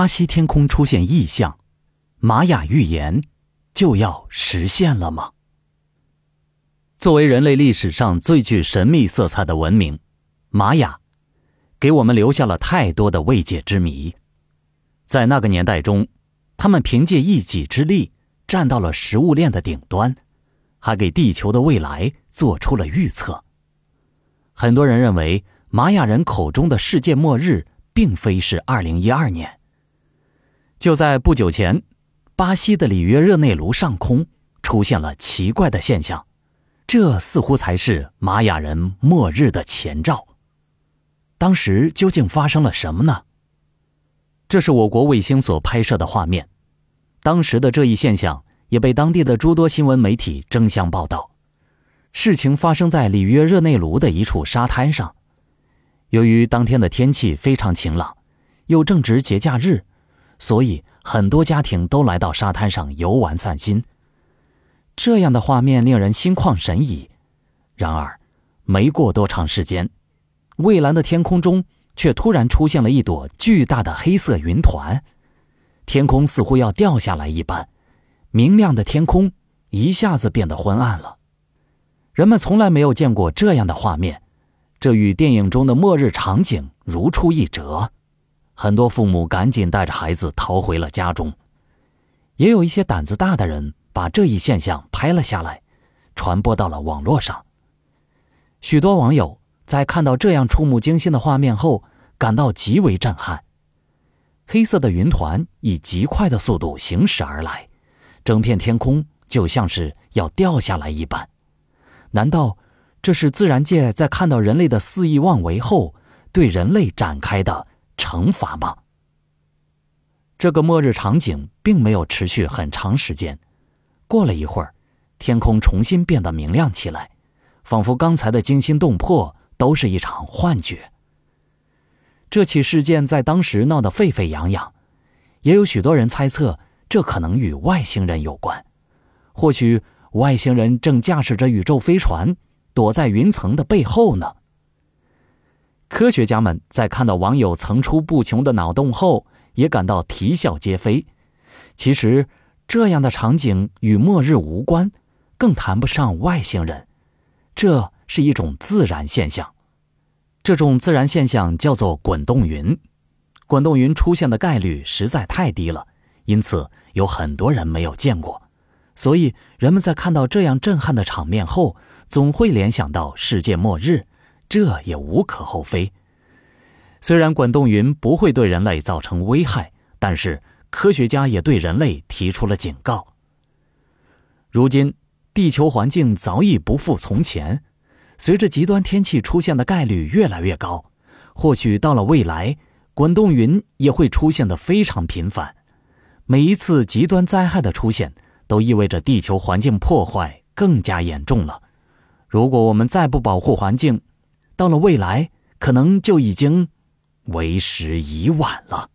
巴西天空出现异象，玛雅预言就要实现了吗？作为人类历史上最具神秘色彩的文明，玛雅给我们留下了太多的未解之谜。在那个年代中，他们凭借一己之力站到了食物链的顶端，还给地球的未来做出了预测。很多人认为，玛雅人口中的世界末日并非是二零一二年。就在不久前，巴西的里约热内卢上空出现了奇怪的现象。这似乎才是玛雅人末日的前兆。当时究竟发生了什么呢？这是我国卫星所拍摄的画面。当时的这一现象也被当地的诸多新闻媒体争相报道。事情发生在里约热内卢的一处沙滩上。由于当天的天气非常晴朗，又正值节假日，所以很多家庭都来到沙滩上游玩散心。这样的画面令人心旷神怡，然而，没过多长时间，蔚蓝的天空中却突然出现了一朵巨大的黑色云团，天空似乎要掉下来一般，明亮的天空一下子变得昏暗了。人们从来没有见过这样的画面，这与电影中的末日场景如出一辙。很多父母赶紧带着孩子逃回了家中，也有一些胆子大的人。把这一现象拍了下来，传播到了网络上。许多网友在看到这样触目惊心的画面后，感到极为震撼。黑色的云团以极快的速度行驶而来，整片天空就像是要掉下来一般。难道这是自然界在看到人类的肆意妄为后，对人类展开的惩罚吗？这个末日场景并没有持续很长时间。过了一会儿，天空重新变得明亮起来，仿佛刚才的惊心动魄都是一场幻觉。这起事件在当时闹得沸沸扬扬，也有许多人猜测这可能与外星人有关。或许外星人正驾驶着宇宙飞船，躲在云层的背后呢？科学家们在看到网友层出不穷的脑洞后，也感到啼笑皆非。其实。这样的场景与末日无关，更谈不上外星人，这是一种自然现象。这种自然现象叫做滚动云。滚动云出现的概率实在太低了，因此有很多人没有见过。所以人们在看到这样震撼的场面后，总会联想到世界末日，这也无可厚非。虽然滚动云不会对人类造成危害，但是。科学家也对人类提出了警告。如今，地球环境早已不复从前，随着极端天气出现的概率越来越高，或许到了未来，滚动云也会出现的非常频繁。每一次极端灾害的出现，都意味着地球环境破坏更加严重了。如果我们再不保护环境，到了未来，可能就已经为时已晚了。